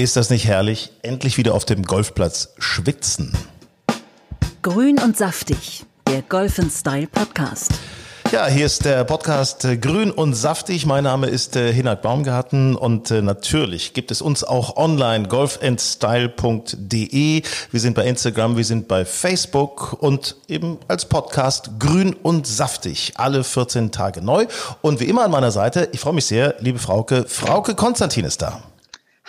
Ist das nicht herrlich? Endlich wieder auf dem Golfplatz schwitzen. Grün und saftig, der Golf Style Podcast. Ja, hier ist der Podcast äh, Grün und Saftig. Mein Name ist äh, Hinak Baumgarten und äh, natürlich gibt es uns auch online golfandstyle.de. Wir sind bei Instagram, wir sind bei Facebook und eben als Podcast Grün und Saftig. Alle 14 Tage neu. Und wie immer an meiner Seite, ich freue mich sehr, liebe Frauke, Frauke Konstantin ist da.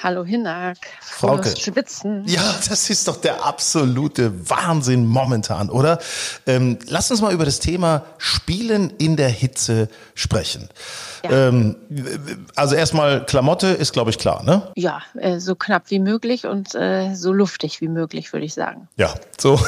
Hallo Hinak. Frauke. Schwitzen. Ja, das ist doch der absolute Wahnsinn momentan, oder? Ähm, lass uns mal über das Thema Spielen in der Hitze sprechen. Ja. Ähm, also erstmal Klamotte ist, glaube ich, klar, ne? Ja, äh, so knapp wie möglich und äh, so luftig wie möglich, würde ich sagen. Ja, so.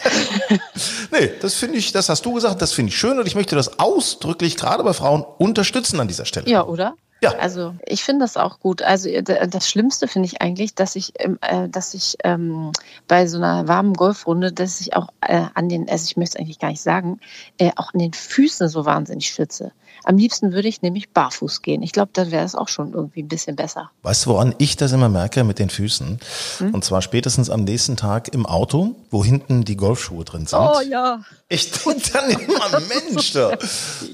nee, das finde ich, das hast du gesagt, das finde ich schön und ich möchte das ausdrücklich gerade bei Frauen unterstützen an dieser Stelle. Ja, oder? Ja. Also ich finde das auch gut. Also das Schlimmste finde ich eigentlich, dass ich, äh, dass ich ähm, bei so einer warmen Golfrunde, dass ich auch äh, an den, also ich möchte es eigentlich gar nicht sagen, äh, auch an den Füßen so wahnsinnig schwitze. Am liebsten würde ich nämlich barfuß gehen. Ich glaube, da wäre es auch schon irgendwie ein bisschen besser. Weißt du, woran ich das immer merke mit den Füßen? Hm? Und zwar spätestens am nächsten Tag im Auto, wo hinten die Golfschuhe drin sind. Oh ja. Ich denke dann immer, Mensch, da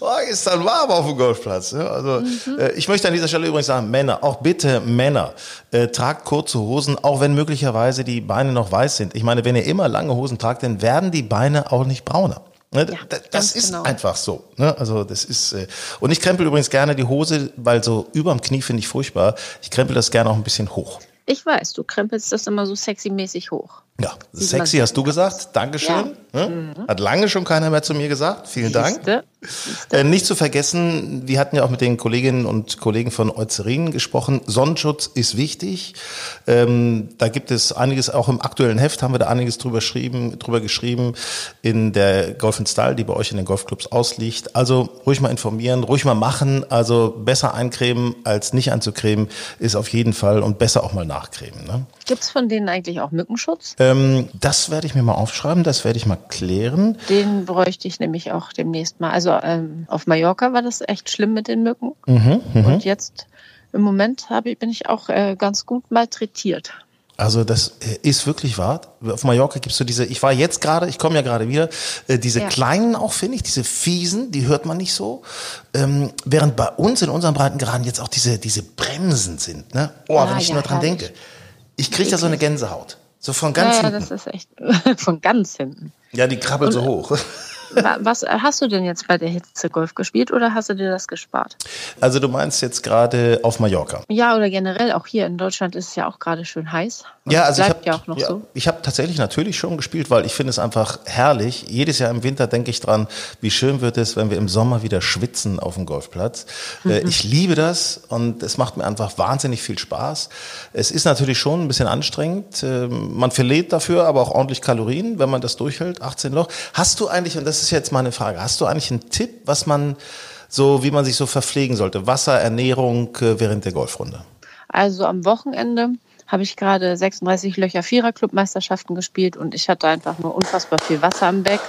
oh, ist dann warm auf dem Golfplatz. Also mhm. äh, ich möchte an dieser Stelle übrigens sagen, Männer, auch bitte Männer, äh, tragt kurze Hosen, auch wenn möglicherweise die Beine noch weiß sind. Ich meine, wenn ihr immer lange Hosen tragt, dann werden die Beine auch nicht brauner. Ne? Ja, das ist genau. einfach so. Ne? Also das ist äh, und ich krempel übrigens gerne die Hose, weil so überm Knie finde ich furchtbar. Ich krempel das gerne auch ein bisschen hoch. Ich weiß, du krempelst das immer so sexy-mäßig hoch. Ja, sexy hast du gesagt. Dankeschön. Ja. Ne? Mhm. Hat lange schon keiner mehr zu mir gesagt. Vielen Dank. Siehste. Äh, nicht zu vergessen, wir hatten ja auch mit den Kolleginnen und Kollegen von Eucerin gesprochen. Sonnenschutz ist wichtig. Ähm, da gibt es einiges, auch im aktuellen Heft haben wir da einiges drüber, geschrieben, drüber geschrieben, in der Golf Style, die bei euch in den Golfclubs ausliegt. Also ruhig mal informieren, ruhig mal machen. Also besser eincremen als nicht einzucremen ist auf jeden Fall und besser auch mal nachcremen. Ne? Gibt es von denen eigentlich auch Mückenschutz? Ähm, das werde ich mir mal aufschreiben, das werde ich mal klären. Den bräuchte ich nämlich auch demnächst mal. Also ähm, auf Mallorca war das echt schlimm mit den Mücken. Mhm, mh. Und jetzt im Moment ich, bin ich auch äh, ganz gut malträtiert. Also das äh, ist wirklich wahr. Auf Mallorca gibt's so diese, ich war jetzt gerade, ich komme ja gerade wieder, äh, diese ja. kleinen auch, finde ich, diese fiesen, die hört man nicht so. Ähm, während bei uns in unseren Breitengraden jetzt auch diese, diese Bremsen sind. Ne? Oh, ah, wenn ich ja, nur dran herrlich. denke. Ich kriege da so eine Gänsehaut. So von ganz ja, hinten. das ist echt von ganz hinten. Ja, die krabbelt Und, so hoch. Was hast du denn jetzt bei der Hitze Golf gespielt oder hast du dir das gespart? Also du meinst jetzt gerade auf Mallorca? Ja, oder generell auch hier in Deutschland ist es ja auch gerade schön heiß. ja, also ich habe ja auch noch ja, so. Ich habe tatsächlich natürlich schon gespielt, weil ich finde es einfach herrlich. Jedes Jahr im Winter denke ich dran, wie schön wird es, wenn wir im Sommer wieder schwitzen auf dem Golfplatz. Äh, mhm. Ich liebe das und es macht mir einfach wahnsinnig viel Spaß. Es ist natürlich schon ein bisschen anstrengend. Ähm, man verliert dafür aber auch ordentlich Kalorien, wenn man das durchhält. 18 Loch. Hast du eigentlich, und das ist jetzt meine Frage, hast du eigentlich einen Tipp, was man so, wie man sich so verpflegen sollte? Wasser, Ernährung äh, während der Golfrunde? Also am Wochenende habe ich gerade 36 Löcher Vierer Clubmeisterschaften gespielt und ich hatte einfach nur unfassbar viel Wasser am Beck.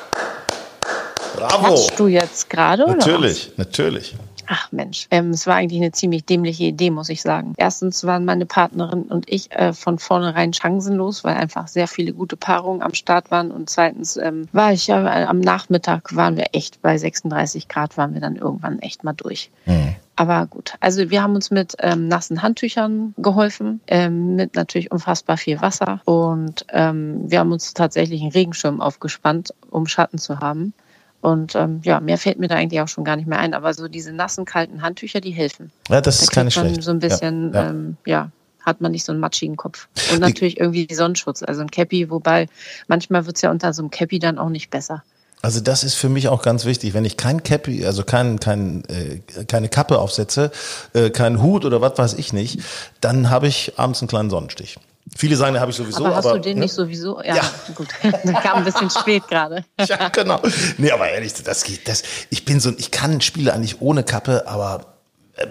Bravo! Hast du jetzt gerade? Natürlich, natürlich. Ach Mensch, ähm, es war eigentlich eine ziemlich dämliche Idee, muss ich sagen. Erstens waren meine Partnerin und ich äh, von vornherein chancenlos, weil einfach sehr viele gute Paarungen am Start waren. Und zweitens ähm, war ich ja äh, am Nachmittag waren wir echt bei 36 Grad, waren wir dann irgendwann echt mal durch. Mhm. Aber gut, also wir haben uns mit ähm, nassen Handtüchern geholfen, ähm, mit natürlich unfassbar viel Wasser und ähm, wir haben uns tatsächlich einen Regenschirm aufgespannt, um Schatten zu haben. Und ähm, ja, mehr fällt mir da eigentlich auch schon gar nicht mehr ein. Aber so diese nassen, kalten Handtücher, die helfen. Ja, das da ist keine schlecht. So ein bisschen, ja, ja. Ähm, ja, hat man nicht so einen matschigen Kopf. Und natürlich irgendwie Sonnenschutz, also ein Cappy, wobei manchmal wird es ja unter so einem Cappy dann auch nicht besser. Also das ist für mich auch ganz wichtig. Wenn ich kein Cappy, also kein, kein, äh, keine Kappe aufsetze, äh, keinen Hut oder was weiß ich nicht, dann habe ich abends einen kleinen Sonnenstich. Viele sagen, den habe ich sowieso. Aber hast aber, du den ne? nicht sowieso? Ja, ja. gut. Der kam ein bisschen spät gerade. Ja, genau. Nee, aber ehrlich, das geht. Das, ich bin so, ich kann Spiele eigentlich ohne Kappe, aber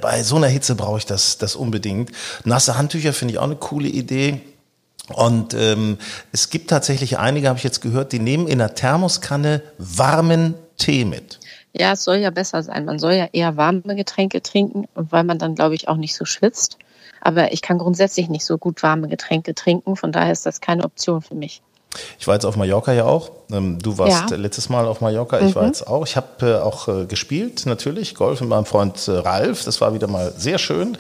bei so einer Hitze brauche ich das, das unbedingt. Nasse Handtücher finde ich auch eine coole Idee. Und ähm, es gibt tatsächlich einige, habe ich jetzt gehört, die nehmen in der Thermoskanne warmen Tee mit. Ja, es soll ja besser sein. Man soll ja eher warme Getränke trinken, weil man dann, glaube ich, auch nicht so schwitzt. Aber ich kann grundsätzlich nicht so gut warme Getränke trinken. Von daher ist das keine Option für mich. Ich war jetzt auf Mallorca ja auch. Ähm, du warst ja. letztes Mal auf Mallorca, ich mhm. war jetzt auch. Ich habe äh, auch äh, gespielt, natürlich, Golf mit meinem Freund äh, Ralf. Das war wieder mal sehr schön.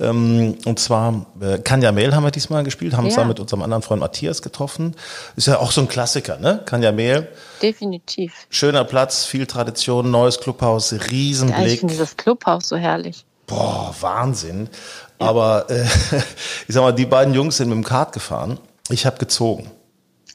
Ähm, und zwar Kanya Mehl haben wir diesmal gespielt, haben ja. uns da mit unserem anderen Freund Matthias getroffen. Ist ja auch so ein Klassiker, ne? Kanya Mehl. Definitiv. Schöner Platz, viel Tradition, neues Clubhaus, Riesenblick. Ja, ich finde das Clubhaus so herrlich. Boah, Wahnsinn. Aber äh, ich sag mal, die beiden Jungs sind mit dem Kart gefahren. Ich habe gezogen.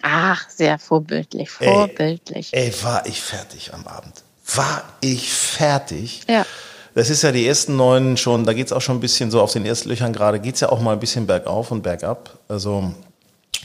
Ach, sehr vorbildlich, vorbildlich. Ey, ey, war ich fertig am Abend. War ich fertig? Ja. Das ist ja die ersten neun schon, da geht es auch schon ein bisschen so auf den ersten Löchern gerade, geht es ja auch mal ein bisschen bergauf und bergab. Also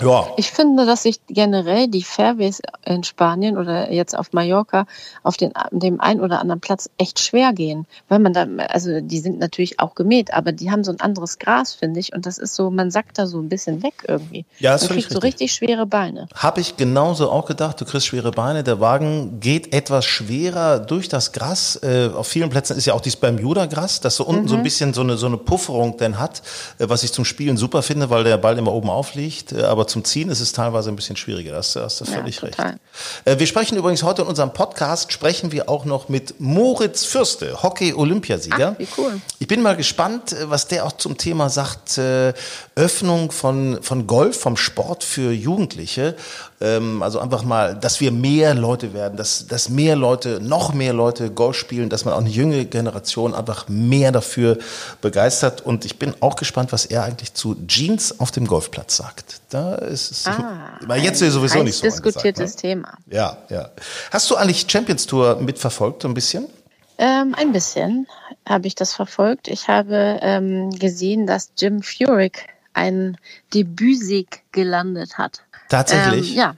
ja. Ich finde, dass sich generell die Fairways in Spanien oder jetzt auf Mallorca auf den, dem einen oder anderen Platz echt schwer gehen. Weil man da, also die sind natürlich auch gemäht, aber die haben so ein anderes Gras, finde ich. Und das ist so, man sackt da so ein bisschen weg irgendwie. Ja, ist man kriegt so richtig schwere Beine. Habe ich genauso auch gedacht, du kriegst schwere Beine. Der Wagen geht etwas schwerer durch das Gras. Äh, auf vielen Plätzen ist ja auch dieses Bermuda-Gras, das so unten mhm. so ein bisschen so eine, so eine Pufferung denn hat, äh, was ich zum Spielen super finde, weil der Ball immer oben aufliegt. Äh, aber zum Ziehen ist es teilweise ein bisschen schwieriger. Das hast du völlig ja, recht. Äh, wir sprechen übrigens heute in unserem Podcast, sprechen wir auch noch mit Moritz Fürste, Hockey-Olympiasieger. Wie cool. Ich bin mal gespannt, äh, was der auch zum Thema sagt, äh, Öffnung von, von Golf, vom Sport für Jugendliche. Ähm, also einfach mal, dass wir mehr Leute werden, dass, dass mehr Leute, noch mehr Leute Golf spielen, dass man auch eine junge Generation einfach mehr dafür begeistert. Und ich bin auch gespannt, was er eigentlich zu Jeans auf dem Golfplatz sagt. Da ist es, ah, weil jetzt ist sowieso nicht so diskutiertes ne? Thema. Ja, ja. Hast du eigentlich Champions Tour mitverfolgt, so ein bisschen? Ähm, ein bisschen habe ich das verfolgt. Ich habe ähm, gesehen, dass Jim Furyk einen Debütsieg gelandet hat. Tatsächlich? Ähm, ja.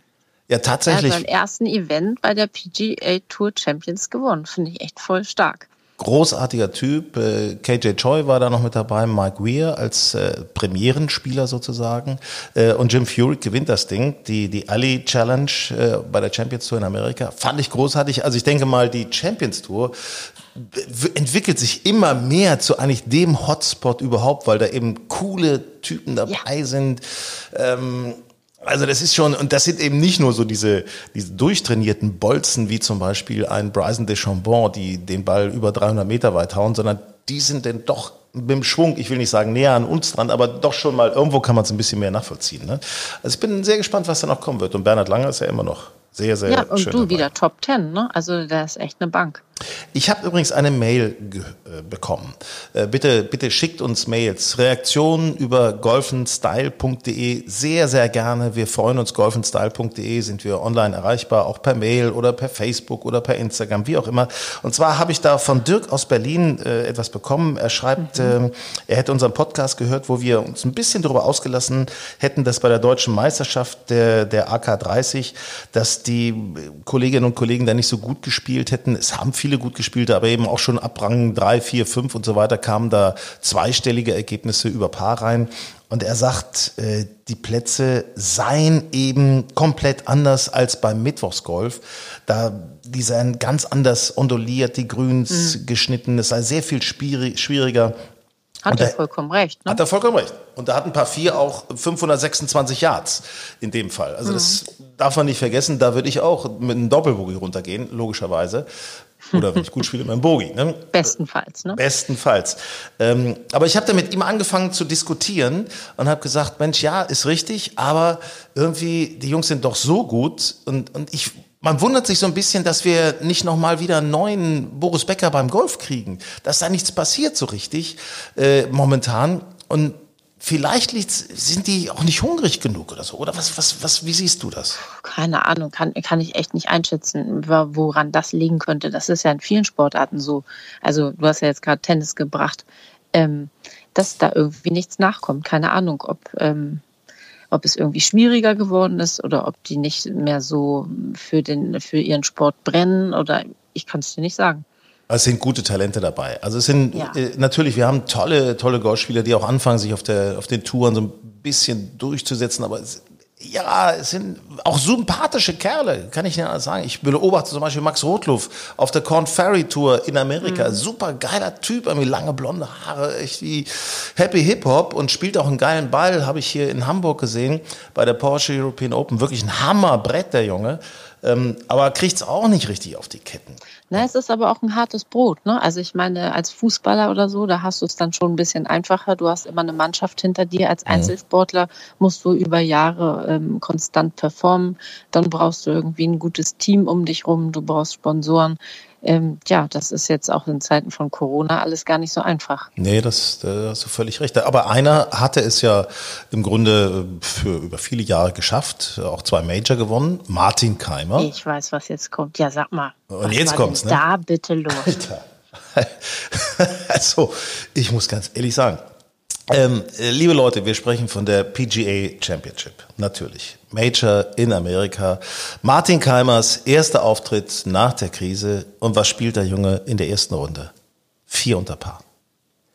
Ja, tatsächlich. Er hat beim ersten Event bei der PGA Tour Champions gewonnen. Finde ich echt voll stark. Großartiger Typ. Äh, KJ Choi war da noch mit dabei, Mike Weir als äh, Premierenspieler sozusagen. Äh, und Jim Furyk gewinnt das Ding, die, die Ali Challenge äh, bei der Champions Tour in Amerika. Fand ich großartig. Also ich denke mal, die Champions Tour entwickelt sich immer mehr zu eigentlich dem Hotspot überhaupt, weil da eben coole Typen dabei ja. sind. Ähm, also das ist schon, und das sind eben nicht nur so diese, diese durchtrainierten Bolzen, wie zum Beispiel ein Bryson DeChambon, die den Ball über 300 Meter weit hauen, sondern die sind denn doch mit dem Schwung, ich will nicht sagen näher an uns dran, aber doch schon mal, irgendwo kann man es ein bisschen mehr nachvollziehen. Ne? Also ich bin sehr gespannt, was da noch kommen wird. Und Bernhard Langer ist ja immer noch sehr, sehr ja, und du dabei. wieder Top Ten, ne? Also der ist echt eine Bank. Ich habe übrigens eine Mail äh, bekommen. Äh, bitte, bitte schickt uns Mails. Reaktionen über golfenstyle.de sehr, sehr gerne. Wir freuen uns. Golfenstyle.de sind wir online erreichbar, auch per Mail oder per Facebook oder per Instagram, wie auch immer. Und zwar habe ich da von Dirk aus Berlin äh, etwas bekommen. Er schreibt, mhm. er hätte unseren Podcast gehört, wo wir uns ein bisschen darüber ausgelassen hätten, dass bei der deutschen Meisterschaft der, der AK30, dass die Kolleginnen und Kollegen da nicht so gut gespielt hätten. Es haben viele gut gespielt, aber eben auch schon ab Rang 3, 4, 5 und so weiter kamen da zweistellige Ergebnisse über Paar rein. Und er sagt, äh, die Plätze seien eben komplett anders als beim Mittwochsgolf. Da, die seien ganz anders onduliert, die Grüns mhm. geschnitten. Es sei sehr viel schwieriger. Hat er vollkommen recht. Ne? Hat er vollkommen recht. Und da hatten Paar 4 auch 526 Yards in dem Fall. Also mhm. das darf man nicht vergessen. Da würde ich auch mit einem Doppelbogey runtergehen, logischerweise. Oder wenn ich gut spiele, mein Bogi. Ne? Bestenfalls. Ne? Bestenfalls. Ähm, aber ich habe da mit ihm angefangen zu diskutieren und habe gesagt, Mensch, ja, ist richtig, aber irgendwie, die Jungs sind doch so gut und, und ich man wundert sich so ein bisschen, dass wir nicht nochmal wieder einen neuen Boris Becker beim Golf kriegen. Dass da nichts passiert so richtig äh, momentan. Und vielleicht sind die auch nicht hungrig genug oder so. Oder was, was, was, wie siehst du das? Keine Ahnung, kann, kann ich echt nicht einschätzen, woran das liegen könnte. Das ist ja in vielen Sportarten so. Also du hast ja jetzt gerade Tennis gebracht, ähm, dass da irgendwie nichts nachkommt. Keine Ahnung, ob, ähm, ob es irgendwie schwieriger geworden ist oder ob die nicht mehr so für, den, für ihren Sport brennen oder ich kann es dir nicht sagen. Es sind gute Talente dabei. Also es sind ja. äh, natürlich, wir haben tolle, tolle Golfspieler, die auch anfangen, sich auf, der, auf den Touren so ein bisschen durchzusetzen, aber es, ja, es sind auch sympathische Kerle, kann ich dir sagen. Ich beobachte zum Beispiel Max Rotluff auf der Corn Ferry Tour in Amerika. Mhm. Super geiler Typ, irgendwie lange blonde Haare, echt wie Happy Hip Hop und spielt auch einen geilen Ball, habe ich hier in Hamburg gesehen bei der Porsche European Open. Wirklich ein Hammerbrett, der Junge. Ähm, aber kriegt es auch nicht richtig auf die Ketten. Na, es ist aber auch ein hartes Brot. Ne? Also ich meine, als Fußballer oder so, da hast du es dann schon ein bisschen einfacher. Du hast immer eine Mannschaft hinter dir. Als mhm. Einzelsportler musst du über Jahre ähm, konstant performen. Dann brauchst du irgendwie ein gutes Team um dich rum. Du brauchst Sponsoren ähm, ja, das ist jetzt auch in Zeiten von Corona alles gar nicht so einfach. Nee, das, da hast du völlig recht. Aber einer hatte es ja im Grunde für über viele Jahre geschafft, auch zwei Major gewonnen, Martin Keimer. Ich weiß, was jetzt kommt. Ja, sag mal. Und jetzt kommt's, ne? Da bitte los. Alter. also, ich muss ganz ehrlich sagen, ähm, äh, liebe Leute, wir sprechen von der PGA Championship. Natürlich. Major in Amerika. Martin Keimers erster Auftritt nach der Krise. Und was spielt der Junge in der ersten Runde? Vier unter Paar.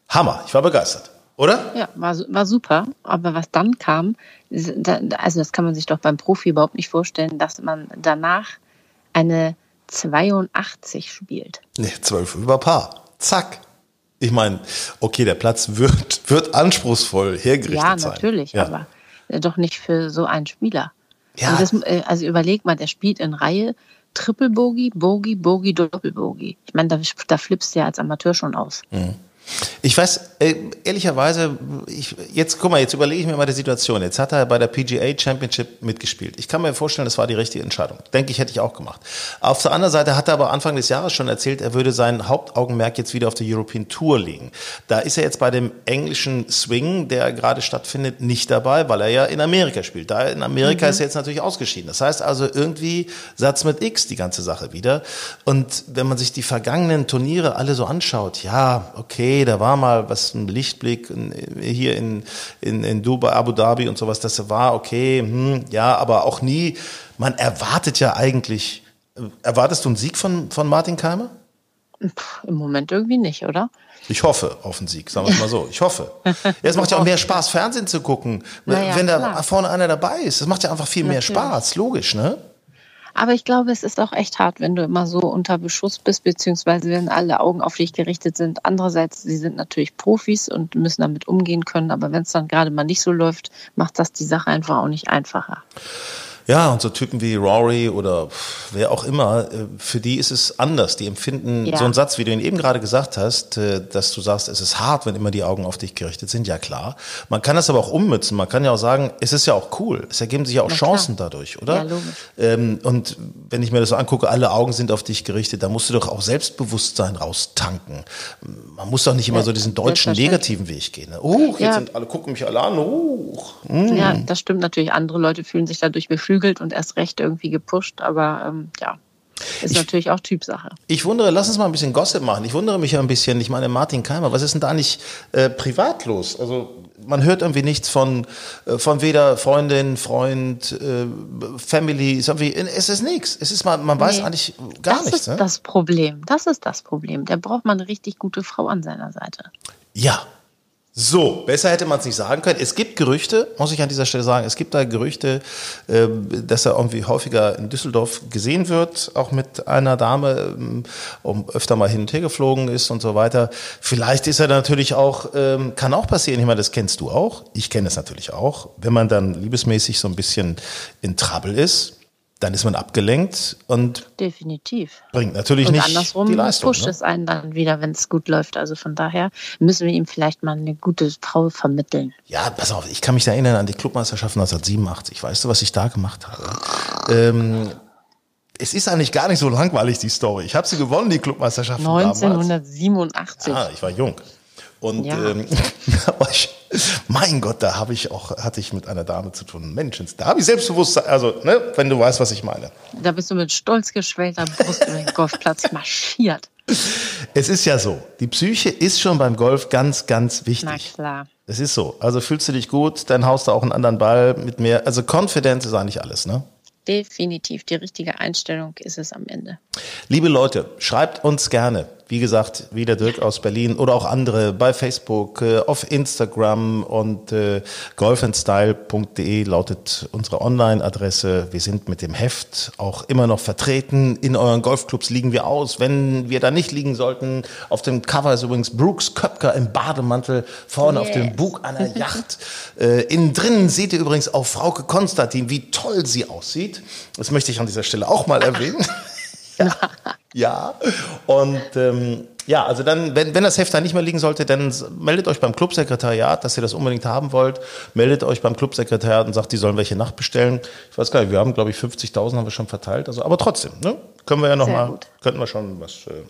Hammer. Ich war begeistert. Oder? Ja, war, war super. Aber was dann kam, also das kann man sich doch beim Profi überhaupt nicht vorstellen, dass man danach eine 82 spielt. Nee, 12 über Paar. Zack. Ich meine, okay, der Platz wird, wird anspruchsvoll hergerichtet sein. Ja, natürlich, ja. aber äh, doch nicht für so einen Spieler. Ja. Das, äh, also überleg mal, der spielt in Reihe Triple Bogey, Bogey, Bogey, Doppel Bogey. Ich meine, da, da flippst du ja als Amateur schon aus. Mhm. Ich weiß, äh, ehrlicherweise, ich, jetzt guck mal, jetzt überlege ich mir mal die Situation. Jetzt hat er bei der PGA Championship mitgespielt. Ich kann mir vorstellen, das war die richtige Entscheidung. Denke ich, hätte ich auch gemacht. Auf der anderen Seite hat er aber Anfang des Jahres schon erzählt, er würde sein Hauptaugenmerk jetzt wieder auf der European Tour legen. Da ist er jetzt bei dem englischen Swing, der gerade stattfindet, nicht dabei, weil er ja in Amerika spielt. Da in Amerika mhm. ist er jetzt natürlich ausgeschieden. Das heißt also irgendwie Satz mit X die ganze Sache wieder. Und wenn man sich die vergangenen Turniere alle so anschaut, ja, okay, da war mal was, ein Lichtblick hier in, in, in Dubai, Abu Dhabi und sowas, das war okay, hm, ja, aber auch nie, man erwartet ja eigentlich, erwartest du einen Sieg von, von Martin Keimer? Im Moment irgendwie nicht, oder? Ich hoffe auf einen Sieg, sagen wir es mal so. Ich hoffe. Ja, es macht ja auch mehr Spaß, Fernsehen zu gucken, naja, wenn da klar. vorne einer dabei ist. Das macht ja einfach viel Natürlich. mehr Spaß, logisch, ne? Aber ich glaube, es ist auch echt hart, wenn du immer so unter Beschuss bist, beziehungsweise wenn alle Augen auf dich gerichtet sind. Andererseits, sie sind natürlich Profis und müssen damit umgehen können, aber wenn es dann gerade mal nicht so läuft, macht das die Sache einfach auch nicht einfacher. Ja, und so Typen wie Rory oder wer auch immer, äh, für die ist es anders. Die empfinden ja. so einen Satz, wie du ihn eben gerade gesagt hast, äh, dass du sagst, es ist hart, wenn immer die Augen auf dich gerichtet sind. Ja, klar. Man kann das aber auch ummützen. Man kann ja auch sagen, es ist ja auch cool. Es ergeben sich ja auch Na, Chancen klar. dadurch, oder? Ja, logisch. Ähm, und wenn ich mir das so angucke, alle Augen sind auf dich gerichtet, da musst du doch auch Selbstbewusstsein raustanken. Man muss doch nicht immer so diesen deutschen negativen Weg gehen. Ne? Uh, jetzt ja. sind alle, gucken mich alle an. Uh. Mm. Ja, das stimmt natürlich. Andere Leute fühlen sich dadurch beflügelt beflügelt und erst recht irgendwie gepusht. Aber ähm, ja, ist ich, natürlich auch Typsache. Ich wundere, lass uns mal ein bisschen Gossip machen. Ich wundere mich ja ein bisschen, ich meine, Martin Keimer, was ist denn da nicht äh, privat los? Also man hört irgendwie nichts von, äh, von weder Freundin, Freund, äh, Family, ist irgendwie, es ist nichts. Es ist man, man weiß nee, eigentlich gar das nichts. Das ist ne? das Problem. Das ist das Problem. Der braucht man eine richtig gute Frau an seiner Seite. Ja, so, besser hätte man es nicht sagen können. Es gibt Gerüchte, muss ich an dieser Stelle sagen, es gibt da Gerüchte, ähm, dass er irgendwie häufiger in Düsseldorf gesehen wird, auch mit einer Dame, ähm, um öfter mal hin und her geflogen ist und so weiter. Vielleicht ist er natürlich auch, ähm, kann auch passieren, ich meine, das kennst du auch, ich kenne es natürlich auch, wenn man dann liebesmäßig so ein bisschen in Trouble ist, dann ist man abgelenkt und definitiv bringt natürlich und nicht andersrum die Leistung. pusht ne? es einen dann wieder, wenn es gut läuft. Also von daher müssen wir ihm vielleicht mal eine gute Frau vermitteln. Ja, pass auf, ich kann mich erinnern an die Clubmeisterschaft 1987. Weißt du, was ich da gemacht habe? Ähm, es ist eigentlich gar nicht so langweilig, die Story. Ich habe sie gewonnen, die Clubmeisterschaft 1987. Ah, ich war jung. Und ja. ähm, ich, mein Gott, da habe ich auch, hatte ich mit einer Dame zu tun. Menschens, da habe ich Selbstbewusstsein, also, ne, wenn du weißt, was ich meine. Da bist du mit stolz geschwellter Brust über den Golfplatz marschiert. Es ist ja so, die Psyche ist schon beim Golf ganz, ganz wichtig. Na klar. Es ist so. Also fühlst du dich gut, dann haust du auch einen anderen Ball mit mehr. Also Confidence ist eigentlich alles, ne? Definitiv. Die richtige Einstellung ist es am Ende. Liebe Leute, schreibt uns gerne Wie gesagt, wie der Dirk aus Berlin oder auch andere bei Facebook, äh, auf Instagram und äh, golfandstyle.de lautet unsere Online-Adresse. Wir sind mit dem Heft auch immer noch vertreten. In euren Golfclubs liegen wir aus. Wenn wir da nicht liegen sollten, auf dem Cover ist übrigens Brooks Köpker im Bademantel vorne yes. auf dem Bug einer Yacht. äh, innen drin seht ihr übrigens auch Frauke Konstantin, wie toll sie aussieht. Das möchte ich an dieser Stelle auch mal erwähnen. ja. ja. Und ähm, ja, also dann, wenn, wenn das Heft da nicht mehr liegen sollte, dann meldet euch beim Clubsekretariat, dass ihr das unbedingt haben wollt. Meldet euch beim Clubsekretariat und sagt, die sollen welche nachbestellen. Ich weiß gar nicht, wir haben, glaube ich, 50.000 haben wir schon verteilt. Also, aber trotzdem, ne? Können wir ja noch Sehr mal, gut. könnten wir schon was. Äh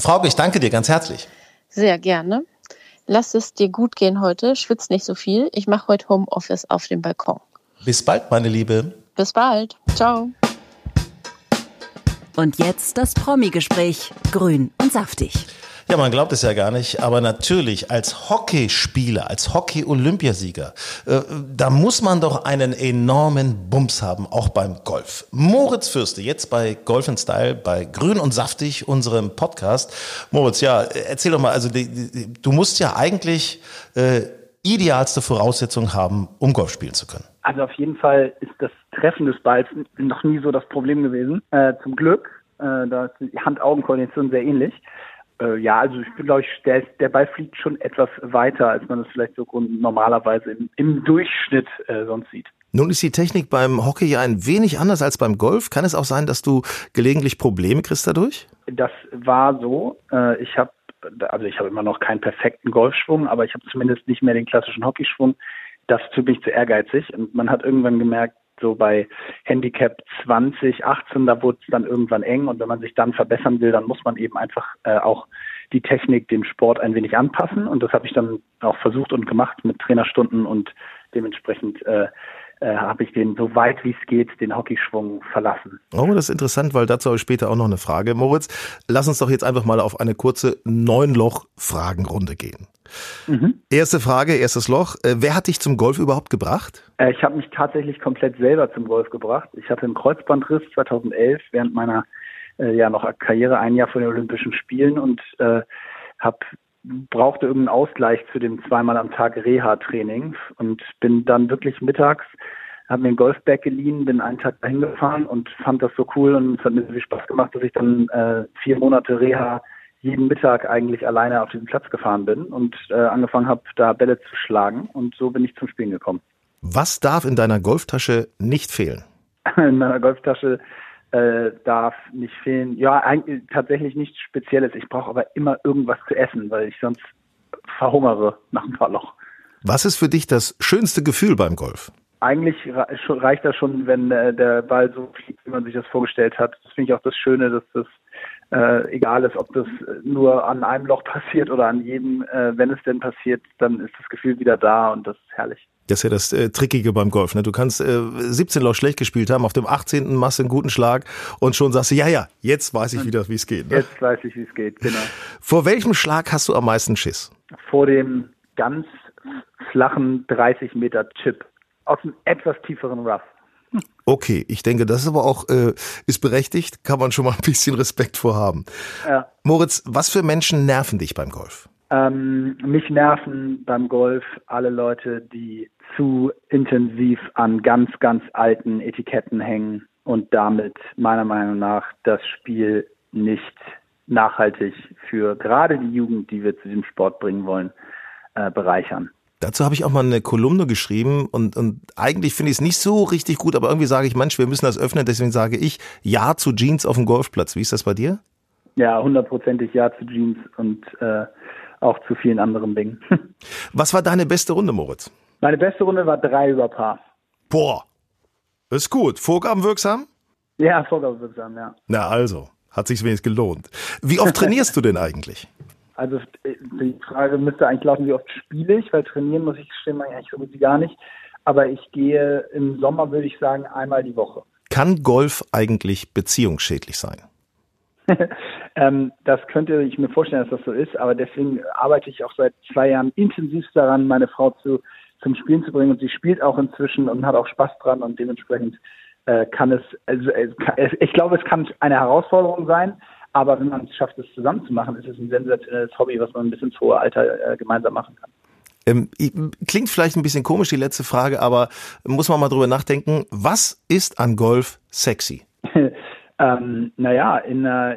Frauke, ich danke dir ganz herzlich. Sehr gerne. Lass es dir gut gehen heute. Schwitz nicht so viel. Ich mache heute Homeoffice auf dem Balkon. Bis bald, meine Liebe. Bis bald. Ciao. Und jetzt das Promi-Gespräch. Grün und saftig. Ja, man glaubt es ja gar nicht, aber natürlich als Hockeyspieler, als Hockey-Olympiasieger, äh, da muss man doch einen enormen Bums haben, auch beim Golf. Moritz Fürste, jetzt bei Golf Style, bei Grün und Saftig, unserem Podcast. Moritz, ja, erzähl doch mal, also die, die, du musst ja eigentlich äh, idealste Voraussetzungen haben, um Golf spielen zu können. Also auf jeden Fall ist das Treffen des Balls noch nie so das Problem gewesen. Äh, zum Glück, äh, da ist die Hand-Augen-Koordination sehr ähnlich. Äh, ja, also ich glaube ich, der, der Ball fliegt schon etwas weiter, als man es vielleicht so normalerweise im, im Durchschnitt äh, sonst sieht. Nun ist die Technik beim Hockey ja ein wenig anders als beim Golf. Kann es auch sein, dass du gelegentlich Probleme kriegst dadurch? Das war so. Äh, ich habe also ich habe immer noch keinen perfekten Golfschwung, aber ich habe zumindest nicht mehr den klassischen Hockeyschwung das für mich zu ehrgeizig. Und man hat irgendwann gemerkt, so bei Handicap 20, 18, da wurde es dann irgendwann eng. Und wenn man sich dann verbessern will, dann muss man eben einfach äh, auch die Technik dem Sport ein wenig anpassen. Und das habe ich dann auch versucht und gemacht mit Trainerstunden und dementsprechend äh, äh, habe ich den so weit wie es geht, den Hockeyschwung verlassen. Oh, das ist interessant, weil dazu habe ich später auch noch eine Frage. Moritz, lass uns doch jetzt einfach mal auf eine kurze Neunloch-Fragenrunde gehen. Mhm. Erste Frage, erstes Loch. Äh, wer hat dich zum Golf überhaupt gebracht? Äh, ich habe mich tatsächlich komplett selber zum Golf gebracht. Ich hatte einen Kreuzbandriss 2011 während meiner äh, ja noch Karriere, ein Jahr vor den Olympischen Spielen und äh, habe brauchte irgendeinen Ausgleich zu dem zweimal am Tag Reha-Training und bin dann wirklich mittags, habe mir ein Golfbag geliehen, bin einen Tag dahin gefahren und fand das so cool und es hat mir so viel Spaß gemacht, dass ich dann äh, vier Monate Reha jeden Mittag eigentlich alleine auf diesen Platz gefahren bin und äh, angefangen habe, da Bälle zu schlagen und so bin ich zum Spielen gekommen. Was darf in deiner Golftasche nicht fehlen? In meiner Golftasche äh, darf nicht fehlen. Ja, eigentlich tatsächlich nichts Spezielles. Ich brauche aber immer irgendwas zu essen, weil ich sonst verhungere nach ein paar Loch. Was ist für dich das schönste Gefühl beim Golf? Eigentlich reicht das schon, wenn äh, der Ball so fliegt, wie man sich das vorgestellt hat. Das finde ich auch das Schöne, dass das äh, egal ist, ob das nur an einem Loch passiert oder an jedem, äh, wenn es denn passiert, dann ist das Gefühl wieder da und das ist herrlich. Das ist ja das äh, Trickige beim Golf. Ne? Du kannst äh, 17 Loch schlecht gespielt haben, auf dem 18. machst du einen guten Schlag und schon sagst du, ja, ja, jetzt weiß ich wieder, wie es geht. Ne? Jetzt weiß ich, wie es geht, genau. Vor welchem Schlag hast du am meisten Schiss? Vor dem ganz flachen 30 Meter Chip aus einem etwas tieferen Rough. Okay, ich denke, das ist aber auch äh, ist berechtigt, kann man schon mal ein bisschen Respekt vorhaben. Ja. Moritz, was für Menschen nerven dich beim Golf? Ähm, mich nerven beim Golf alle Leute, die zu intensiv an ganz, ganz alten Etiketten hängen und damit meiner Meinung nach das Spiel nicht nachhaltig für gerade die Jugend, die wir zu dem Sport bringen wollen, äh, bereichern. Dazu habe ich auch mal eine Kolumne geschrieben und, und eigentlich finde ich es nicht so richtig gut, aber irgendwie sage ich, Mensch, wir müssen das öffnen, deswegen sage ich Ja zu Jeans auf dem Golfplatz. Wie ist das bei dir? Ja, hundertprozentig Ja zu Jeans und äh, auch zu vielen anderen Dingen. Was war deine beste Runde, Moritz? Meine beste Runde war drei über Paar. Boah, ist gut. Vorgabenwirksam? Ja, vorgabenwirksam, ja. Na also, hat sich wenigstens gelohnt. Wie oft trainierst du denn eigentlich? Also die Frage müsste eigentlich lauten, wie oft spiele ich, weil trainieren muss ich gestehen, eigentlich so gut wie gar nicht. Aber ich gehe im Sommer, würde ich sagen, einmal die Woche. Kann Golf eigentlich beziehungsschädlich sein? ähm, das könnte ich mir vorstellen, dass das so ist, aber deswegen arbeite ich auch seit zwei Jahren intensiv daran, meine Frau zu, zum Spielen zu bringen und sie spielt auch inzwischen und hat auch Spaß dran und dementsprechend äh, kann es, also äh, ich glaube, es kann eine Herausforderung sein, Aber wenn man es schafft, es zusammen zu machen, ist es ein sensationelles Hobby, was man bis ins hohe Alter äh, gemeinsam machen kann. Ähm, klingt vielleicht ein bisschen komisch, die letzte Frage, aber muss man mal drüber nachdenken. Was ist an Golf sexy? ähm, naja, in äh,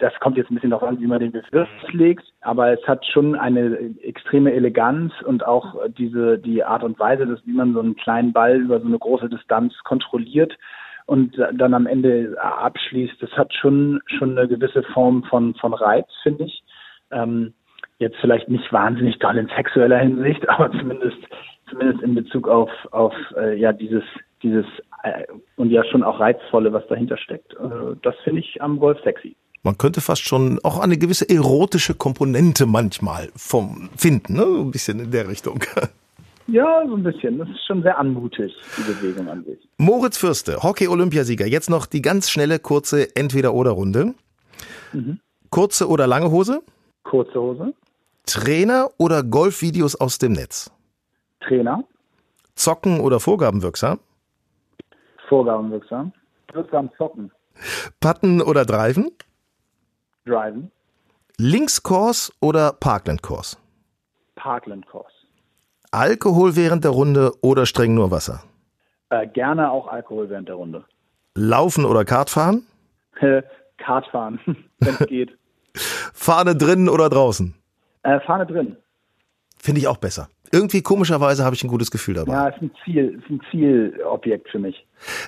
das kommt jetzt ein bisschen darauf an, wie man den Begriff legt, aber es hat schon eine extreme Eleganz und auch diese die Art und Weise, dass wie man so einen kleinen Ball über so eine große Distanz kontrolliert und dann am Ende abschließt, das hat schon schon eine gewisse Form von von Reiz, finde ich. Ähm, jetzt vielleicht nicht wahnsinnig toll in sexueller Hinsicht, aber zumindest zumindest in Bezug auf auf äh, ja dieses dieses und ja schon auch reizvolle, was dahinter steckt. Äh, das finde ich am Golf sexy. Man könnte fast schon auch eine gewisse erotische Komponente manchmal vom finden, ne? ein bisschen in der Richtung. Ja, so ein bisschen. Das ist schon sehr anmutig, die Bewegung an sich. Moritz Fürste, Hockey-Olympiasieger. Jetzt noch die ganz schnelle, kurze Entweder-Oder-Runde. Mhm. Kurze oder lange Hose? Kurze Hose. Trainer oder Golfvideos aus dem Netz? Trainer. Zocken oder Vorgabenwirksam? Vorgabenwirksam. Wirksam zocken. Putten oder Driven? Driven. Linkskurs oder Parkland-Kurs? Parkland-Kurs. Alkohol während der Runde oder streng nur Wasser? Äh, gerne auch Alkohol während der Runde. Laufen oder Kartfahren? Äh, Kartfahren, wenn es geht. Fahne drinnen oder draußen? Äh, Fahne drin. Finde ich auch besser. Irgendwie komischerweise habe ich ein gutes Gefühl dabei. Ja, ist ein Ziel, ist ein Zielobjekt für mich.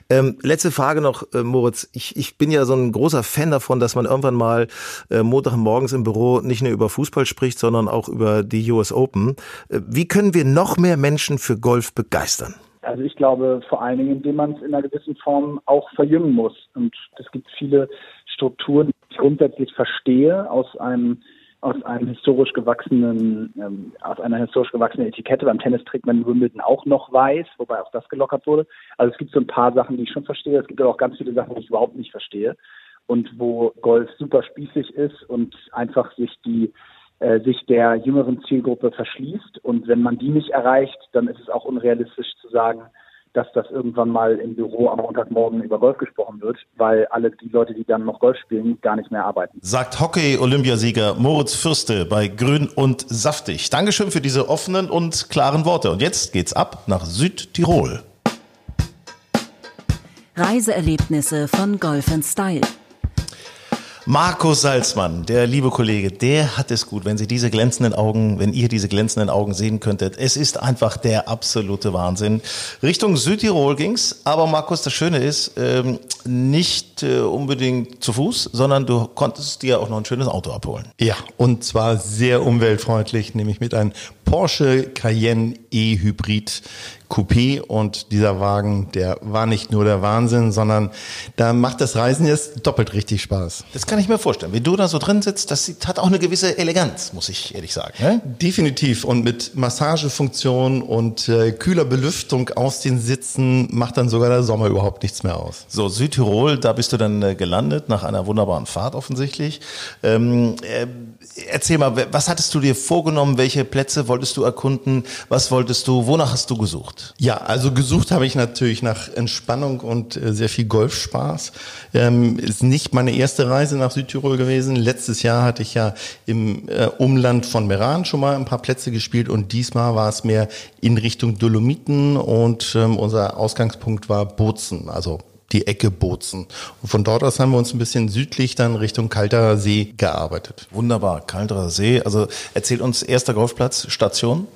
Ähm, letzte Frage noch, äh, Moritz. Ich, ich bin ja so ein großer Fan davon, dass man irgendwann mal äh, Montagmorgens im Büro nicht nur über Fußball spricht, sondern auch über die US Open. Äh, wie können wir noch mehr Menschen für Golf begeistern? Also ich glaube vor allen Dingen, indem man es in einer gewissen Form auch verjüngen muss. Und es gibt viele Strukturen, die ich grundsätzlich verstehe aus einem aus einem historisch gewachsenen, ähm, aus einer historisch gewachsenen Etikette. Beim Tennis trägt man Wimbledon auch noch weiß, wobei auch das gelockert wurde. Also es gibt so ein paar Sachen, die ich schon verstehe. Es gibt aber auch ganz viele Sachen, die ich überhaupt nicht verstehe. Und wo Golf super spießig ist und einfach sich die äh, sich der jüngeren Zielgruppe verschließt. Und wenn man die nicht erreicht, dann ist es auch unrealistisch zu sagen, dass das irgendwann mal im Büro am Montagmorgen über Golf gesprochen wird, weil alle die Leute, die dann noch Golf spielen, gar nicht mehr arbeiten. Sagt Hockey-Olympiasieger Moritz Fürste bei Grün und Saftig. Dankeschön für diese offenen und klaren Worte. Und jetzt geht's ab nach Südtirol. Reiseerlebnisse von Golf Style. Markus Salzmann, der liebe Kollege, der hat es gut, wenn Sie diese glänzenden Augen, wenn ihr diese glänzenden Augen sehen könntet. Es ist einfach der absolute Wahnsinn. Richtung Südtirol ging's, aber Markus, das Schöne ist, ähm, nicht äh, unbedingt zu Fuß, sondern du konntest dir auch noch ein schönes Auto abholen. Ja, und zwar sehr umweltfreundlich, nämlich mit einem Porsche Cayenne E-Hybrid Coupé und dieser Wagen, der war nicht nur der Wahnsinn, sondern da macht das Reisen jetzt doppelt richtig Spaß. Das kann ich mir vorstellen. Wie du da so drin sitzt, das hat auch eine gewisse Eleganz, muss ich ehrlich sagen. Ne? Definitiv. Und mit Massagefunktion und äh, kühler Belüftung aus den Sitzen macht dann sogar der Sommer überhaupt nichts mehr aus. So, Südtirol, da bist du dann äh, gelandet, nach einer wunderbaren Fahrt offensichtlich. Ähm, äh, erzähl mal, was hattest du dir vorgenommen? Welche Plätze wolltest du erkunden? Was wolltest du, wonach hast du gesucht? Ja, also gesucht habe ich natürlich nach Entspannung und äh, sehr viel Golfspaß. Ähm, ist nicht meine erste Reise nach Südtirol gewesen. Letztes Jahr hatte ich ja im äh, Umland von Meran schon mal ein paar Plätze gespielt und diesmal war es mehr in Richtung Dolomiten und ähm, unser Ausgangspunkt war Bozen, also die Ecke Bozen. Und von dort aus haben wir uns ein bisschen südlich dann Richtung Kalterer See gearbeitet. Wunderbar, Kalterer See. Also erzählt uns erster Golfplatz, Station.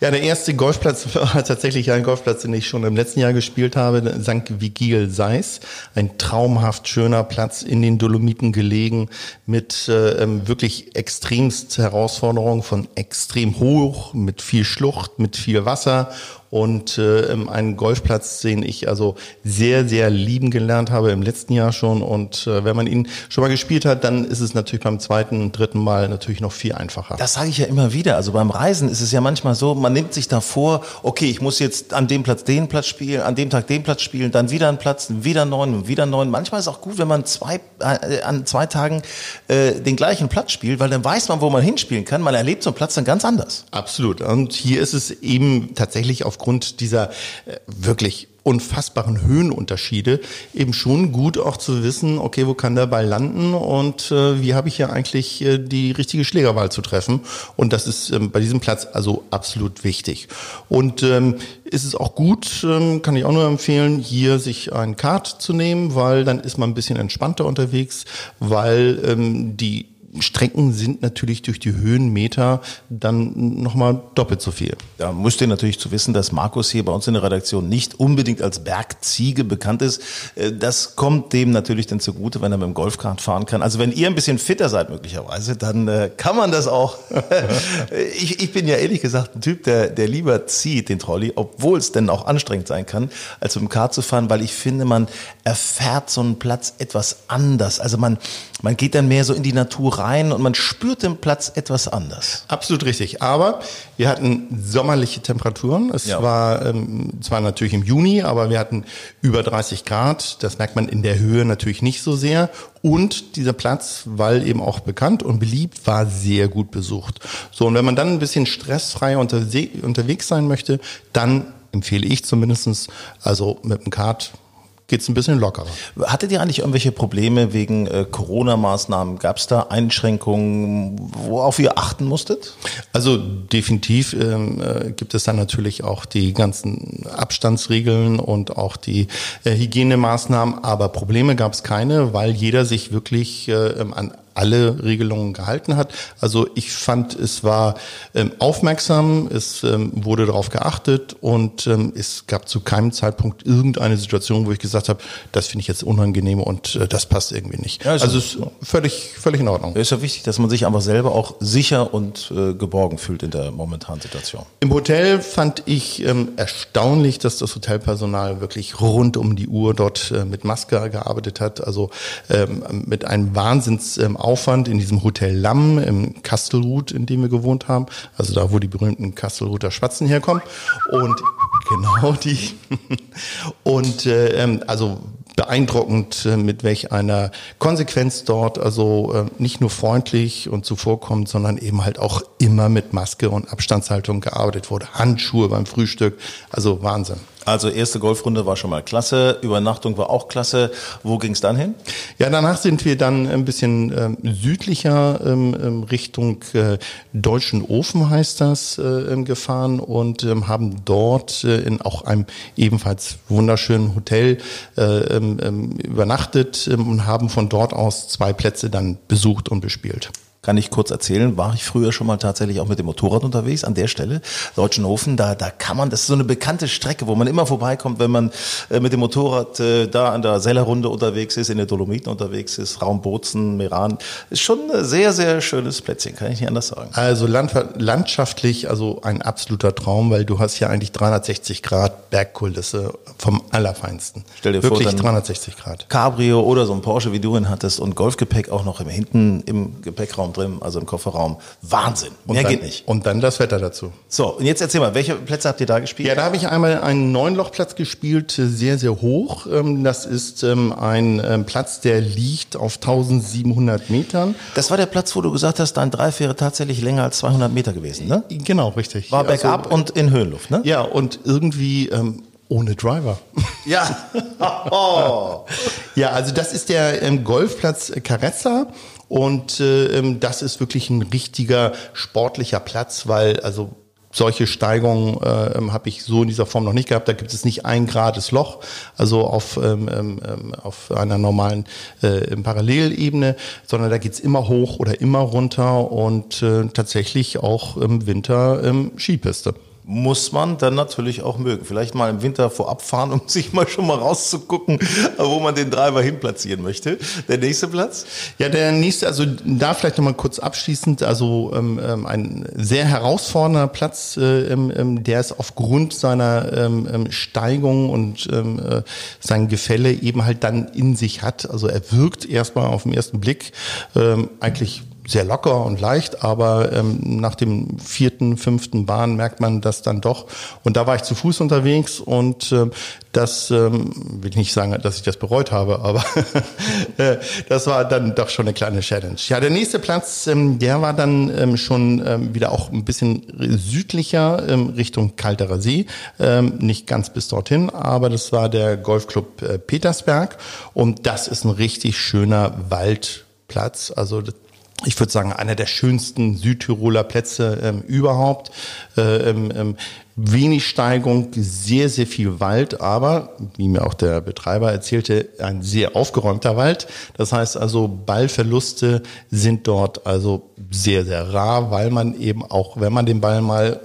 Ja, der erste Golfplatz war tatsächlich ein Golfplatz, den ich schon im letzten Jahr gespielt habe, St. Vigil Seis. Ein traumhaft schöner Platz in den Dolomiten gelegen mit äh, ähm, wirklich extremst Herausforderungen von extrem hoch, mit viel Schlucht, mit viel Wasser und äh, ähm, einen Golfplatz, den ich also sehr, sehr lieben gelernt habe im letzten Jahr schon. Und äh, wenn man ihn schon mal gespielt hat, dann ist es natürlich beim zweiten dritten Mal natürlich noch viel einfacher. Das sage ich ja immer wieder. Also beim Reisen ist es ja manchmal so, so, man nimmt sich da vor, okay, ich muss jetzt an dem Platz den Platz spielen, an dem Tag den Platz spielen, dann wieder einen Platz, wieder neun, wieder neun. Manchmal ist es auch gut, wenn man zwei, äh, an zwei Tagen äh, den gleichen Platz spielt, weil dann weiß man, wo man hinspielen kann. Man erlebt so einen Platz dann ganz anders. Absolut. Und hier ist es eben tatsächlich aufgrund dieser äh, wirklich unfassbaren Höhenunterschiede eben schon gut auch zu wissen, okay, wo kann der Ball landen und äh, wie habe ich hier eigentlich äh, die richtige Schlägerwahl zu treffen. Und das ist ähm, bei diesem Platz also absolut wichtig. Und ähm, ist es auch gut, ähm, kann ich auch nur empfehlen, hier sich ein Kart zu nehmen, weil dann ist man ein bisschen entspannter unterwegs, weil ähm, die Strecken sind natürlich durch die Höhenmeter dann nochmal doppelt so viel. Da müsst ihr natürlich zu wissen, dass Markus hier bei uns in der Redaktion nicht unbedingt als Bergziege bekannt ist. Äh, das kommt dem natürlich dann zugute, wenn er mit dem Golfkart fahren kann. Also wenn ihr ein bisschen fitter seid möglicherweise, dann äh, kann man das auch. ich, ich bin ja ehrlich gesagt ein Typ, der, der lieber zieht den Trolley, obwohl es denn auch anstrengend sein kann, als mit dem Kart zu fahren, weil ich finde, man erfährt so einen Platz etwas anders. Also man, man geht dann mehr so in die Natur rein und man spürt den Platz etwas anders. Absolut richtig. Aber wir hatten sommerliche Temperaturen. Es ja. war ähm, zwar natürlich im Juni, aber wir hatten über 30 Grad. Das merkt man in der Höhe natürlich nicht so sehr. Und dieser Platz, weil eben auch bekannt und beliebt, war sehr gut besucht. So, und wenn man dann ein bisschen stressfrei unterwegs sein möchte, dann empfehle ich zumindestens also mit dem Kart geht's ein bisschen lockerer. Hattet ihr eigentlich irgendwelche Probleme wegen äh, Corona-Maßnahmen? Gab es da Einschränkungen, worauf ihr achten musstet? Also definitiv ähm, äh, gibt es dann natürlich auch die ganzen Abstandsregeln und auch die äh, Hygienemaßnahmen, aber Probleme gab es keine, weil jeder sich wirklich äh, an alle Regelungen gehalten hat. Also ich fand, es war ähm, aufmerksam, es ähm, wurde darauf geachtet und ähm, es gab zu keinem Zeitpunkt irgendeine Situation, wo ich gesagt habe, das finde ich jetzt unangenehm und äh, das passt irgendwie nicht. Ja, also, also es ist völlig, völlig in Ordnung. Es ist ja wichtig, dass man sich einfach selber auch sicher und äh, geborgen fühlt in der momentanen Situation. Im Hotel fand ich ähm, erstaunlich, dass das Hotelpersonal wirklich rund um die Uhr dort äh, mit Maske gearbeitet hat, also ähm, mit einem Wahnsinns ähm, Aufwand in diesem Hotel Lamm im Kastelruth, in dem wir gewohnt haben. Also da, wo die berühmten Kastelruther Spatzen herkommen. Und genau die. Und äh, ähm, also beeindruckend, äh, mit welch einer Konsequenz dort also äh, nicht nur freundlich und zuvorkommend, sondern eben halt auch immer mit Maske und Abstandshaltung gearbeitet wurde. Handschuhe beim Frühstück, also Wahnsinn. Also erste Golfrunde war schon mal klasse, Übernachtung war auch klasse. Wo ging es dann hin? Ja, danach sind wir dann ein bisschen ähm, südlicher ähm, ähm Richtung äh, Deutschen Ofen heißt das äh, ähm, gefahren und ähm, haben dort äh, in auch einem ebenfalls wunderschönen Hotel äh, ähm, übernachtet und haben von dort aus zwei Plätze dann besucht und bespielt kann ich kurz erzählen, war ich früher schon mal tatsächlich auch mit dem Motorrad unterwegs an der Stelle, Deutschenhofen, da, da kann man, das ist so eine bekannte Strecke, wo man immer vorbeikommt, wenn man äh, mit dem Motorrad äh, da an der Sellerrunde unterwegs ist, in den Dolomiten unterwegs ist, Raum Bozen, Meran, ist schon ein sehr, sehr schönes Plätzchen, kann ich nicht anders sagen. Also landschaftlich, also ein absoluter Traum, weil du hast ja eigentlich 360 Grad Bergkulisse vom Allerfeinsten. Stell dir Wirklich vor, 360 Grad. Cabrio oder so ein Porsche, wie du ihn hattest und Golfgepäck auch noch im hinten im Gepäckraum drin, also im Kofferraum. Wahnsinn. Und Mehr dann, geht nicht. Und dann das Wetter dazu. So, und jetzt erzähl mal, welche Plätze habt ihr da gespielt? Ja, da habe ich einmal einen Neunlochplatz gespielt, sehr, sehr hoch. Ähm, das ist ähm, ein ähm, Platz, der liegt auf 1700 Metern. Das war der Platz, wo du gesagt hast, dein Drive wäre tatsächlich länger als 200 Meter gewesen, ne? Genau, richtig. War bergab also, und in Höhenluft, ne? Ja, und irgendwie ohne Driver. Ja. Oh. ja, also das ist der ähm, Golfplatz Carezza und äh, ähm, das ist wirklich ein richtiger sportlicher Platz, weil also solche Steigungen äh, ähm, habe ich so in dieser Form noch nicht gehabt. Da gibt es nicht ein Grades Loch, also auf, ähm, ähm, auf einer normalen äh, Parallelebene, sondern da geht's immer hoch oder immer runter und äh, tatsächlich auch im Winter ähm, Skipiste muss man dann natürlich auch mögen. Vielleicht mal im Winter vorab fahren, um sich mal schon mal rauszugucken, wo man den Driver hin platzieren möchte. Der nächste Platz? Ja, der nächste, also da vielleicht nochmal kurz abschließend, also ähm, ähm, ein sehr herausfordernder Platz, äh, ähm, der ist aufgrund seiner ähm, ähm, Steigung und ähm, äh, sein Gefälle eben halt dann in sich hat. Also er wirkt erstmal auf den ersten Blick ähm, eigentlich sehr locker und leicht, aber ähm, nach dem vierten, fünften Bahn merkt man das dann doch. Und da war ich zu Fuß unterwegs und äh, das ähm, will ich nicht sagen, dass ich das bereut habe, aber äh, das war dann doch schon eine kleine Challenge. Ja, der nächste Platz, ähm, der war dann ähm, schon ähm, wieder auch ein bisschen südlicher ähm, Richtung Kalterer See, ähm, nicht ganz bis dorthin, aber das war der Golfclub äh, Petersberg und das ist ein richtig schöner Waldplatz. Also ich würde sagen, einer der schönsten Südtiroler Plätze ähm, überhaupt. Äh, ähm, ähm wenig Steigung, sehr, sehr viel Wald, aber, wie mir auch der Betreiber erzählte, ein sehr aufgeräumter Wald. Das heißt also, Ballverluste sind dort also sehr, sehr rar, weil man eben auch, wenn man den Ball mal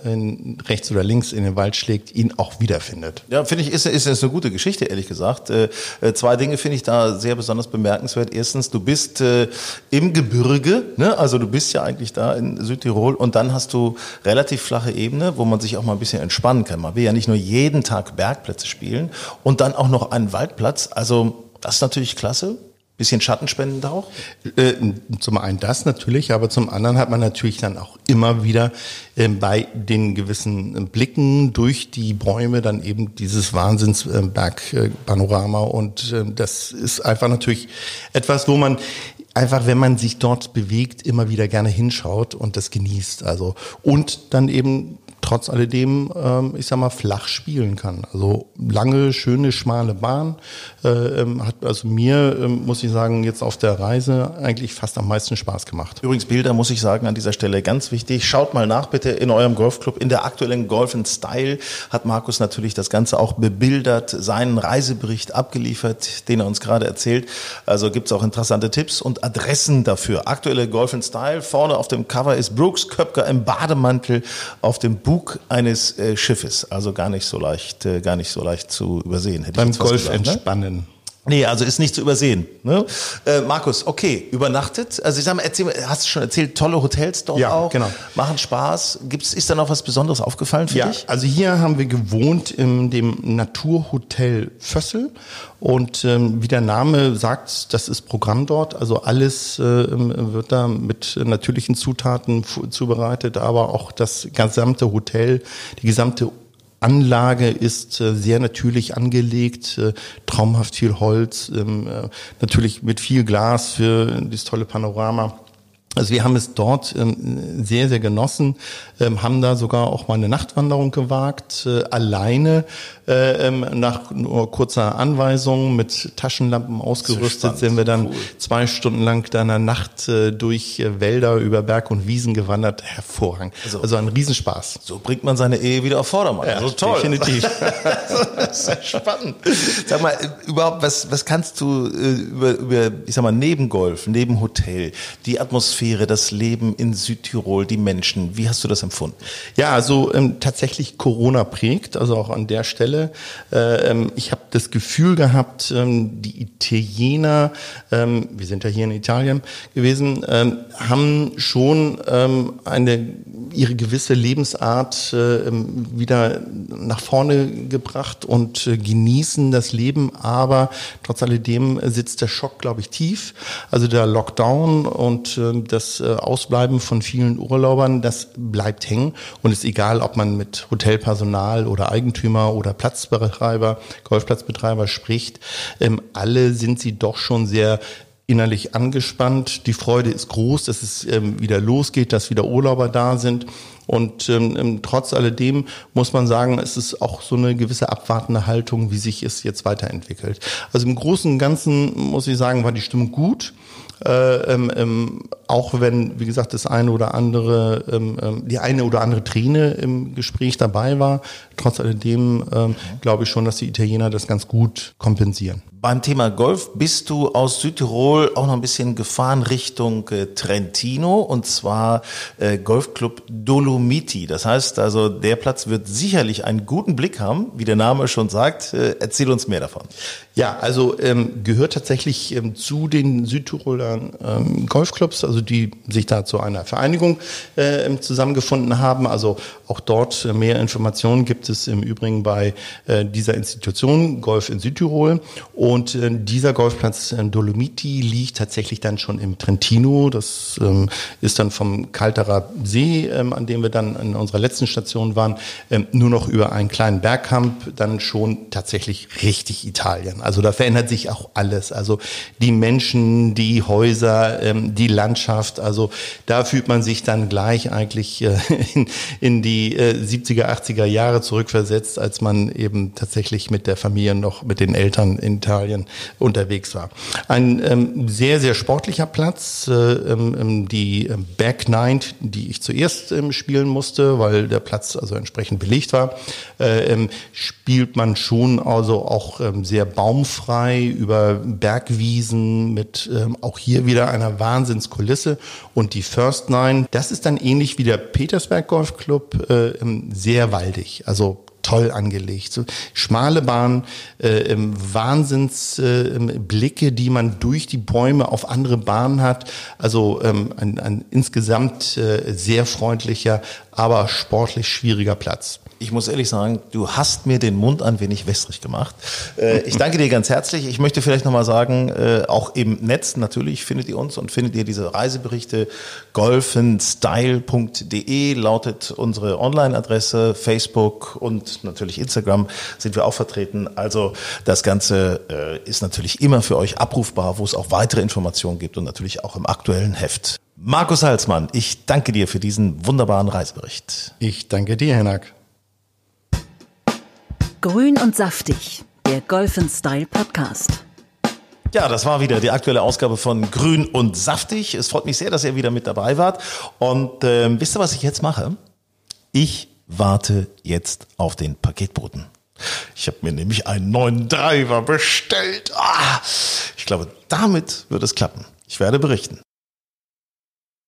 rechts oder links in den Wald schlägt, ihn auch wiederfindet. Ja, finde ich, ist, ist, ist eine gute Geschichte, ehrlich gesagt. Äh, äh, zwei Dinge finde ich da sehr besonders bemerkenswert. Erstens, du bist äh, im Gebirge, ne? also du bist ja eigentlich da in Südtirol und dann hast du relativ flache Ebene, wo man sich auch mal ein bisschen entspannen kann. Man will ja nicht nur jeden Tag Bergplätze spielen und dann auch noch einen Waldplatz. Also das ist natürlich klasse. Bisschen Schattenspenden auch? Äh, zum einen das natürlich, aber zum anderen hat man natürlich dann auch immer wieder äh, bei den gewissen Blicken durch die Bäume dann eben dieses Wahnsinnsbergpanorama und äh, das ist einfach natürlich etwas, wo man einfach, wenn man sich dort bewegt, immer wieder gerne hinschaut und das genießt. Also und dann eben trotz alledem, ähm, ich sag mal, flach spielen kann. Also lange, schöne, schmale Bahn äh, ähm, hat also mir, ähm, muss ich sagen, jetzt auf der Reise eigentlich fast am meisten Spaß gemacht. Übrigens Bilder, muss ich sagen, an dieser Stelle ganz wichtig. Schaut mal nach bitte in eurem Golfclub. In der aktuellen Golf Style hat Markus natürlich das Ganze auch bebildert, seinen Reisebericht abgeliefert, den er uns gerade erzählt. Also gibt's auch interessante Tipps und Adressen dafür. Aktuelle Golf Style. Vorne auf dem Cover ist Brooks Köpker im Bademantel auf dem Bug eines äh, Schiffes. Also gar nicht so leicht, äh, gar nicht so leicht zu übersehen. Hätte Beim Golf gesagt, ne? entspannen. Ne? Nee, also ist nicht zu übersehen. Ne? Äh, Markus, okay, übernachtet. Also ich sag mal, erzähl, hast du schon erzählt, tolle Hotels dort ja, auch, genau. machen Spaß. Gibt's, ist da noch was Besonderes aufgefallen für ja, dich? Also hier haben wir gewohnt in dem Naturhotel Fössel und ähm, wie der Name sagt, das ist Programm dort. Also alles äh, wird da mit natürlichen Zutaten zubereitet, aber auch das gesamte Hotel, die gesamte Anlage ist äh, sehr natürlich angelegt, äh, traumhaft viel Holz, ähm, äh, natürlich mit viel Glas für dieses tolle Panorama. Also wir haben es dort ähm, sehr, sehr genossen, ähm, haben da sogar auch mal eine Nachtwanderung gewagt, äh, alleine äh, ähm, nach nur kurzer Anweisung mit Taschenlampen ausgerüstet sind wir dann cool. zwei Stunden lang da in der Nacht äh, durch äh, Wälder über Berg und Wiesen gewandert. Hervorragend. Also, also ein Riesenspaß. So bringt man seine Ehe wieder auf Vordermann. Ja, also toll. Definitiv. das ist spannend. Sag mal, überhaupt, was, was kannst du äh, über, über, ich sag mal, neben Golf, neben Hotel, die Atmosphäre, das Leben in Südtirol, die Menschen, wie hast du das empfunden? Ja, also ähm, tatsächlich Corona prägt, also auch an der Stelle. Äh, ähm, ich habe das Gefühl gehabt, ähm, die Italiener, ähm, wir sind ja hier in Italien gewesen, haben schon eine ihre gewisse Lebensart äh, wieder nach vorne gebracht und äh, genießen das Leben, aber trotz alledem sitzt der Schock, glaube ich, tief. Also der Lockdown und äh, das Ausbleiben von vielen Urlaubern, das bleibt hängen und ist egal, ob man mit Hotelpersonal oder Eigentümer oder Platzbetreiber, Golfplatzbetreiber spricht. Ähm, alle sind sie doch schon sehr innerlich angespannt. Die Freude ist groß, dass es ähm, wieder losgeht, dass wieder Urlauber da sind. Und ähm, ähm, trotz alledem muss man sagen, es ist auch so eine gewisse abwartende Haltung, wie sich es jetzt weiterentwickelt. Also im Großen und Ganzen muss ich sagen, war die Stimmung gut. Äh, ähm, ähm, auch wenn, wie gesagt, das eine oder andere, ähm, ähm, die eine oder andere Träne im Gespräch dabei war, trotz alledem ähm, glaube ich schon, dass die Italiener das ganz gut kompensieren. Beim Thema Golf bist du aus Südtirol auch noch ein bisschen gefahren Richtung äh, Trentino und zwar äh, Golfclub Dolomiti. Das heißt also, der Platz wird sicherlich einen guten Blick haben, wie der Name schon sagt. Äh, erzähl uns mehr davon. Ja, also ähm, gehört tatsächlich ähm, zu den Südtiroler ähm, Golfclubs, also die sich da zu einer Vereinigung äh, zusammengefunden haben. Also auch dort äh, mehr Informationen gibt es im Übrigen bei äh, dieser Institution Golf in Südtirol. Äh, dieser Golfplatz äh, Dolomiti liegt tatsächlich dann schon im Trentino. Das ähm, ist dann vom Kalterer See, ähm, an dem wir dann in unserer letzten Station waren, ähm, nur noch über einen kleinen Bergkamp dann schon tatsächlich richtig Italien. Also da verändert sich auch alles. Also die Menschen, die Häuser, ähm, die Landschaft. Also da fühlt man sich dann gleich eigentlich äh, in, in die äh, 70er, 80er Jahre zurückversetzt, als man eben tatsächlich mit der Familie noch mit den Eltern in Italien unterwegs war. Ein ähm, sehr, sehr sportlicher Platz. Äh, ähm, ähm die ähm, Back Nine, die ich zuerst ähm, spielen musste, weil der Platz also entsprechend belegt war, äh, ähm, spielt man schon also auch sehr baum baumfrei über Bergwiesen mit auch hier wieder einer Wahnsinnskulisse. Und die First Nine, das ist dann ähnlich wie der Petersberg Golf Club, äh, sehr waldig. Also toll angelegt. So schmale Bahn, äh, Wahnsinnsblicke, äh, die man durch die Bäume auf andere Bahnen hat. Also ähm, ein, ein insgesamt äh, sehr freundlicher, aber sportlich schwieriger Platz. Ich muss ehrlich sagen, du hast mir den Mund ein wenig wässrig gemacht. Äh, ich danke dir ganz herzlich. Ich möchte vielleicht nochmal sagen, äh, auch im Netz natürlich findet ihr uns und findet ihr diese Reiseberichte. golfenstyle.de lautet unsere Online-Adresse. Facebook und natürlich Instagram sind wir auch vertreten. Also das Ganze äh, ist natürlich immer für euch abrufbar, wo es auch weitere Informationen gibt und natürlich auch im aktuellen Heft. Markus Salzmann, ich danke dir für diesen wunderbaren Reisebericht. Ich danke dir, Henak. Grün und saftig, der Golf Style Podcast. Ja, das war wieder die aktuelle Ausgabe von Grün und Saftig. Es freut mich sehr, dass ihr wieder mit dabei wart. Und äh, wisst ihr, was ich jetzt mache? Ich warte jetzt auf den Paketboten. Ich habe mir nämlich einen neuen Driver bestellt. Ah, ich glaube, damit wird es klappen. Ich werde berichten.